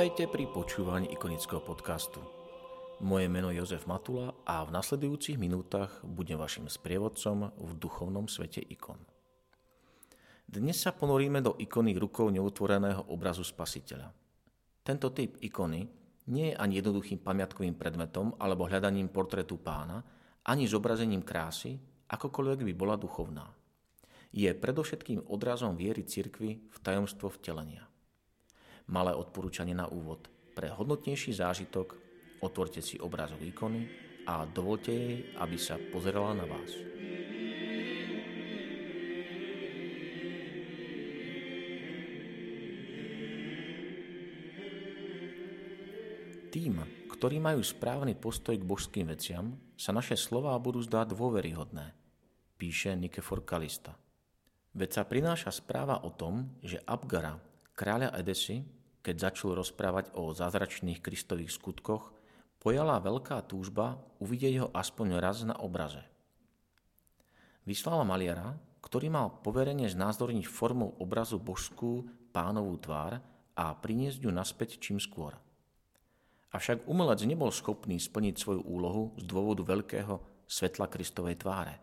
Vitajte pri počúvaní ikonického podcastu. Moje meno je Jozef Matula a v nasledujúcich minútach budem vašim sprievodcom v duchovnom svete ikon. Dnes sa ponoríme do ikony rukou neutvoreného obrazu spasiteľa. Tento typ ikony nie je ani jednoduchým pamiatkovým predmetom alebo hľadaním portrétu pána, ani zobrazením krásy, akokoľvek by bola duchovná. Je predovšetkým odrazom viery cirkvy v tajomstvo vtelenia malé odporúčanie na úvod. Pre hodnotnejší zážitok otvorte si obrázok ikony a dovolte jej, aby sa pozerala na vás. Tým, ktorí majú správny postoj k božským veciam, sa naše slová budú zdať dôveryhodné, píše Nikefor Kalista. Veď sa prináša správa o tom, že Abgara, kráľa Edesy, keď začal rozprávať o zázračných kristových skutkoch, pojala veľká túžba uvidieť ho aspoň raz na obraze. Vyslala maliara, ktorý mal poverenie znázorniť formou obrazu božskú pánovú tvár a priniesť ju naspäť čím skôr. Avšak umelec nebol schopný splniť svoju úlohu z dôvodu veľkého svetla Kristovej tváre.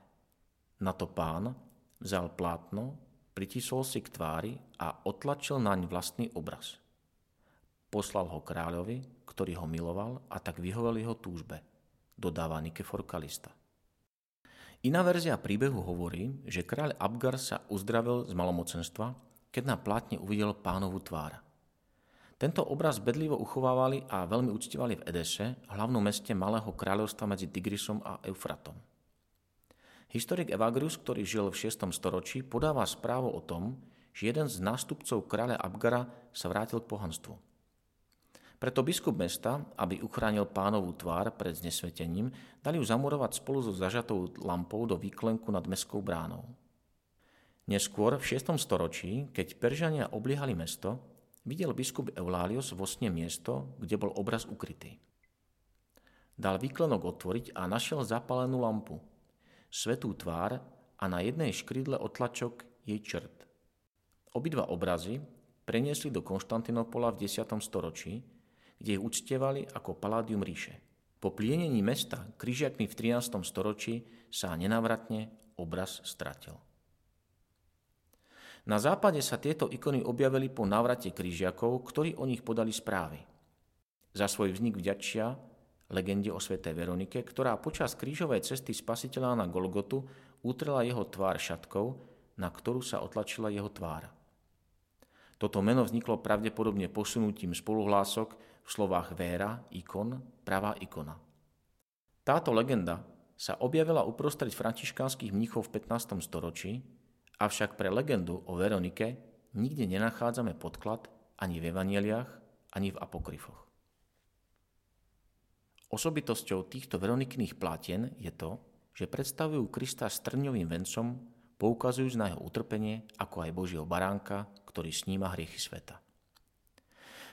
Na to pán vzal plátno, pritisol si k tvári a otlačil naň vlastný obraz – Poslal ho kráľovi, ktorý ho miloval a tak vyhovel jeho túžbe, dodáva Nikefor Kalista. Iná verzia príbehu hovorí, že kráľ Abgar sa uzdravil z malomocenstva, keď na plátne uvidel pánovú tvár. Tento obraz bedlivo uchovávali a veľmi uctievali v Edese, hlavnom meste malého kráľovstva medzi Tigrisom a Eufratom. Historik Evagrius, ktorý žil v 6. storočí, podáva správu o tom, že jeden z nástupcov kráľa Abgara sa vrátil k pohanstvu. Preto biskup mesta, aby uchránil pánovú tvár pred znesvetením, dali ju zamurovať spolu so zažatou lampou do výklenku nad mestskou bránou. Neskôr v 6. storočí, keď Peržania obliehali mesto, videl biskup Eulálios vo sne miesto, kde bol obraz ukrytý. Dal výklenok otvoriť a našiel zapálenú lampu, svetú tvár a na jednej škrydle otlačok jej črt. Obidva obrazy preniesli do Konštantinopola v 10. storočí, kde ich uctievali ako paládium ríše. Po plienení mesta križiakmi v 13. storočí sa nenávratne obraz stratil. Na západe sa tieto ikony objavili po návrate križiakov, ktorí o nich podali správy. Za svoj vznik vďačia legende o svätej Veronike, ktorá počas krížovej cesty spasiteľa na Golgotu utrela jeho tvár šatkou, na ktorú sa otlačila jeho tvár. Toto meno vzniklo pravdepodobne posunutím spoluhlások v slovách véra, ikon, pravá ikona. Táto legenda sa objavila uprostred františkánskych mníchov v 15. storočí, avšak pre legendu o Veronike nikde nenachádzame podklad ani v evaneliách, ani v apokryfoch. Osobitosťou týchto Veronikných plátien je to, že predstavujú Krista s trňovým vencom, poukazujúc na jeho utrpenie, ako aj Božieho baránka, ktorý sníma hriechy sveta.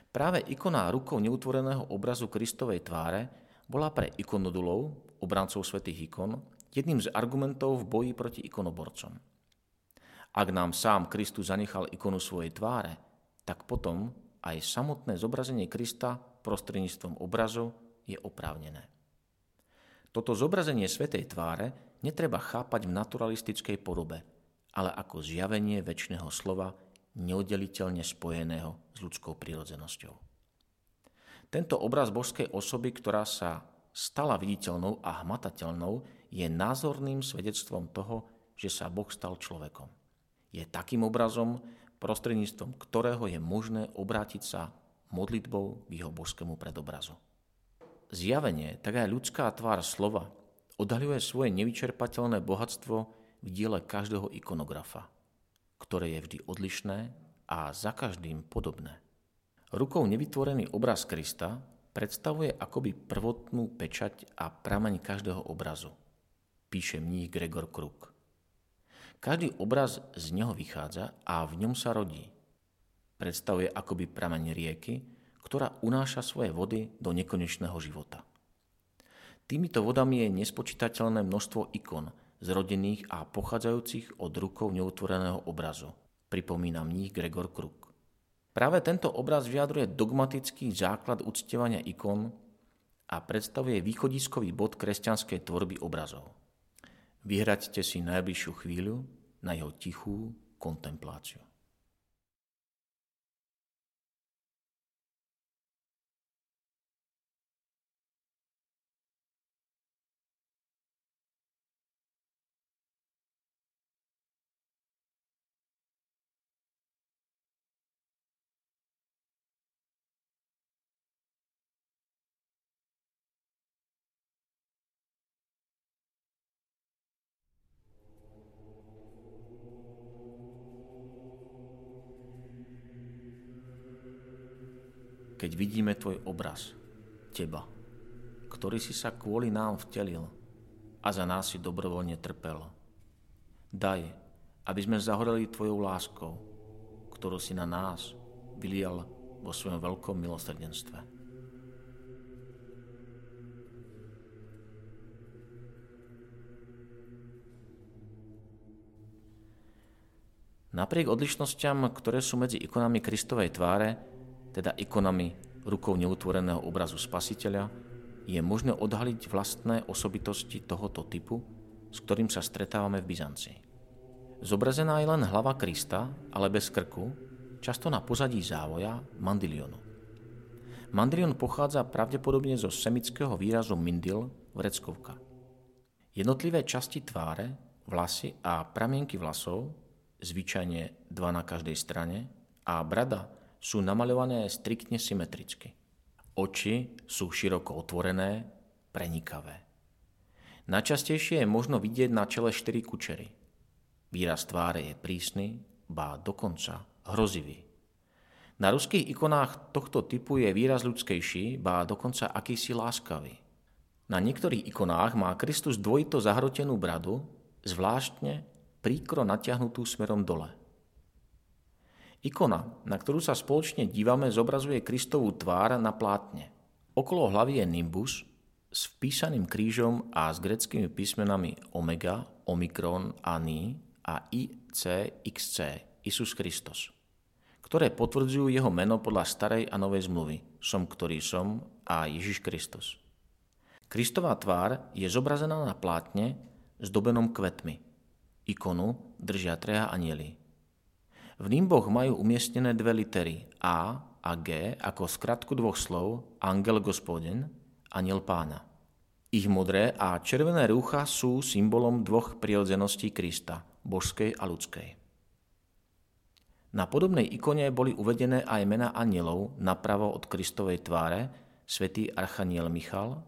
Práve ikona rukou neutvoreného obrazu Kristovej tváre bola pre ikonodulov, obrancov svätých ikon, jedným z argumentov v boji proti ikonoborcom. Ak nám sám Kristus zanechal ikonu svojej tváre, tak potom aj samotné zobrazenie Krista prostredníctvom obrazu je oprávnené. Toto zobrazenie svetej tváre netreba chápať v naturalistickej podobe, ale ako zjavenie väčšného slova neoddeliteľne spojeného s ľudskou prírodzenosťou. Tento obraz božskej osoby, ktorá sa stala viditeľnou a hmatateľnou, je názorným svedectvom toho, že sa Boh stal človekom. Je takým obrazom, prostredníctvom ktorého je možné obrátiť sa modlitbou k jeho božskému predobrazu. Zjavenie, tak aj ľudská tvár slova, odhaľuje svoje nevyčerpateľné bohatstvo v diele každého ikonografa – ktoré je vždy odlišné a za každým podobné. Rukou nevytvorený obraz Krista predstavuje akoby prvotnú pečať a prameň každého obrazu, píše mních Gregor Kruk. Každý obraz z neho vychádza a v ňom sa rodí. Predstavuje akoby prameň rieky, ktorá unáša svoje vody do nekonečného života. Týmito vodami je nespočítateľné množstvo ikon, zrodených a pochádzajúcich od rukov neutvoreného obrazu, pripomína mních Gregor Kruk. Práve tento obraz vyjadruje dogmatický základ uctievania ikon a predstavuje východiskový bod kresťanskej tvorby obrazov. Vyhraďte si najbližšiu chvíľu na jeho tichú kontempláciu. Keď vidíme Tvoj obraz, Teba, ktorý si sa kvôli nám vtelil a za nás si dobrovoľne trpel. Daj, aby sme zahoreli Tvojou láskou, ktorú si na nás vylial vo svojom veľkom milosrdenstve. Napriek odlišnostiam, ktoré sú medzi ikonami Kristovej tváre, teda ikonami rukou neutvoreného obrazu spasiteľa, je možné odhaliť vlastné osobitosti tohoto typu, s ktorým sa stretávame v Byzancii. Zobrazená je len hlava Krista, ale bez krku, často na pozadí závoja mandilionu. Mandilion pochádza pravdepodobne zo semického výrazu mindil, vreckovka. Jednotlivé časti tváre, vlasy a pramienky vlasov, zvyčajne dva na každej strane, a brada sú namaľované striktne symetricky. Oči sú široko otvorené, prenikavé. Najčastejšie je možno vidieť na čele štyri kučery. Výraz tváre je prísny, bá dokonca hrozivý. Na ruských ikonách tohto typu je výraz ľudskejší, bá dokonca akýsi láskavý. Na niektorých ikonách má Kristus dvojito zahrotenú bradu, zvláštne príkro natiahnutú smerom dole – Ikona, na ktorú sa spoločne dívame, zobrazuje Kristovú tvár na plátne. Okolo hlavy je nimbus s vpísaným krížom a s greckými písmenami omega, omikron a ni a ICXC, Isus Kristus, ktoré potvrdzujú jeho meno podľa starej a novej zmluvy, som ktorý som a Ježiš Kristus. Kristová tvár je zobrazená na plátne zdobenom kvetmi. Ikonu držia treja anieli. V nimboch majú umiestnené dve litery A a G ako skratku dvoch slov Angel Gospodin, Aniel Pána. Ich modré a červené rúcha sú symbolom dvoch prirodzeností Krista, božskej a ľudskej. Na podobnej ikone boli uvedené aj mena anielov napravo od Kristovej tváre svätý Archaniel Michal,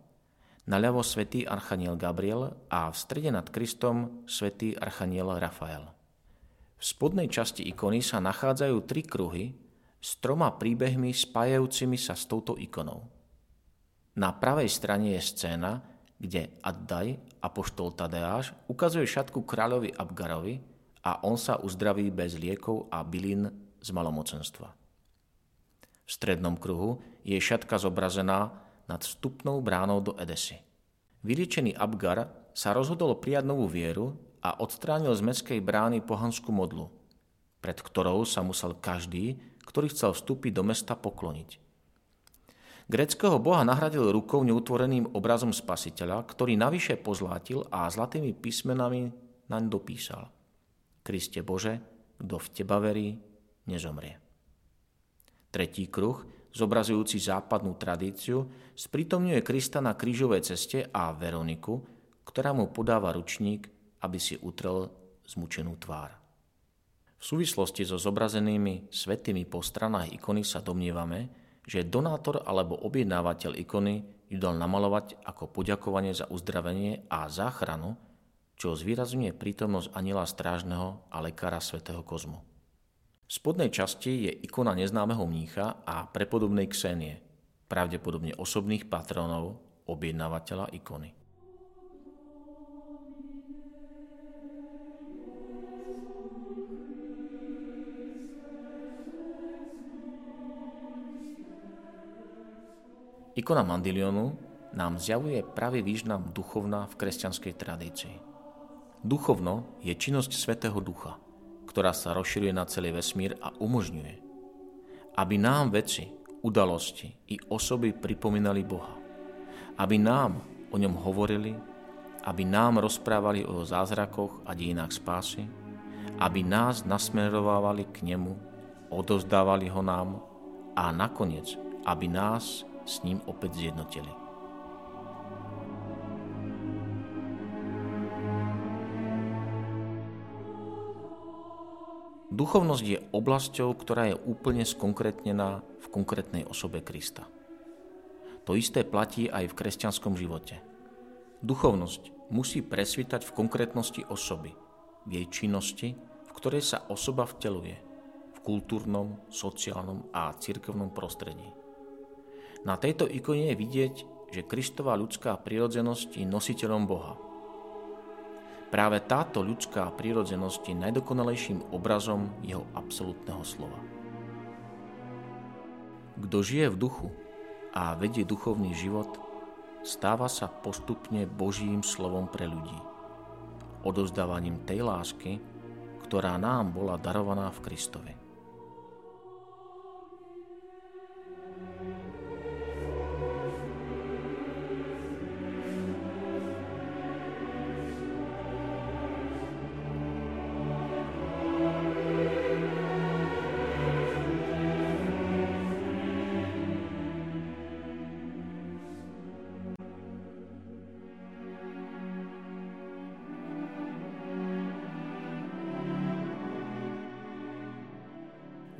naľavo svätý Archaniel Gabriel a v strede nad Kristom svätý Archaniel Rafael. V spodnej časti ikony sa nachádzajú tri kruhy s troma príbehmi spájajúcimi sa s touto ikonou. Na pravej strane je scéna, kde Addaj, apoštol Tadeáš, ukazuje šatku kráľovi Abgarovi a on sa uzdraví bez liekov a bylín z malomocenstva. V strednom kruhu je šatka zobrazená nad vstupnou bránou do Edesy. Vyliečený Abgar sa rozhodol prijať novú vieru a odstránil z mestskej brány pohanskú modlu, pred ktorou sa musel každý, ktorý chcel vstúpiť do mesta, pokloniť. Greckého boha nahradil rukou neutvoreným obrazom spasiteľa, ktorý navyše pozlátil a zlatými písmenami naň dopísal. Kriste Bože, kto v teba verí, nezomrie. Tretí kruh, zobrazujúci západnú tradíciu, sprítomňuje Krista na krížovej ceste a Veroniku, ktorá mu podáva ručník aby si utrel zmučenú tvár. V súvislosti so zobrazenými svetými po stranách ikony sa domnievame, že donátor alebo objednávateľ ikony ju dal namalovať ako poďakovanie za uzdravenie a záchranu, čo zvýrazňuje prítomnosť aniela strážneho a lekára svätého kozmu. V spodnej časti je ikona neznámeho mnícha a prepodobnej Ksenie, pravdepodobne osobných patronov objednávateľa ikony. Ikona Mandilionu nám zjavuje pravý význam duchovná v kresťanskej tradícii. Duchovno je činnosť Svetého Ducha, ktorá sa rozširuje na celý vesmír a umožňuje, aby nám veci, udalosti i osoby pripomínali Boha, aby nám o ňom hovorili, aby nám rozprávali o zázrakoch a dejinách spásy, aby nás nasmerovávali k nemu, odovzdávali ho nám a nakoniec, aby nás s ním opäť zjednotili. Duchovnosť je oblasťou, ktorá je úplne skonkrétnená v konkrétnej osobe Krista. To isté platí aj v kresťanskom živote. Duchovnosť musí presvítať v konkrétnosti osoby, v jej činnosti, v ktorej sa osoba vteluje, v kultúrnom, sociálnom a cirkevnom prostredí. Na tejto ikone je vidieť, že Kristová ľudská prírodzenosť je nositeľom Boha. Práve táto ľudská prírodzenosť je najdokonalejším obrazom jeho absolútneho slova. Kto žije v duchu a vedie duchovný život, stáva sa postupne Božím slovom pre ľudí, odozdávaním tej lásky, ktorá nám bola darovaná v Kristovi.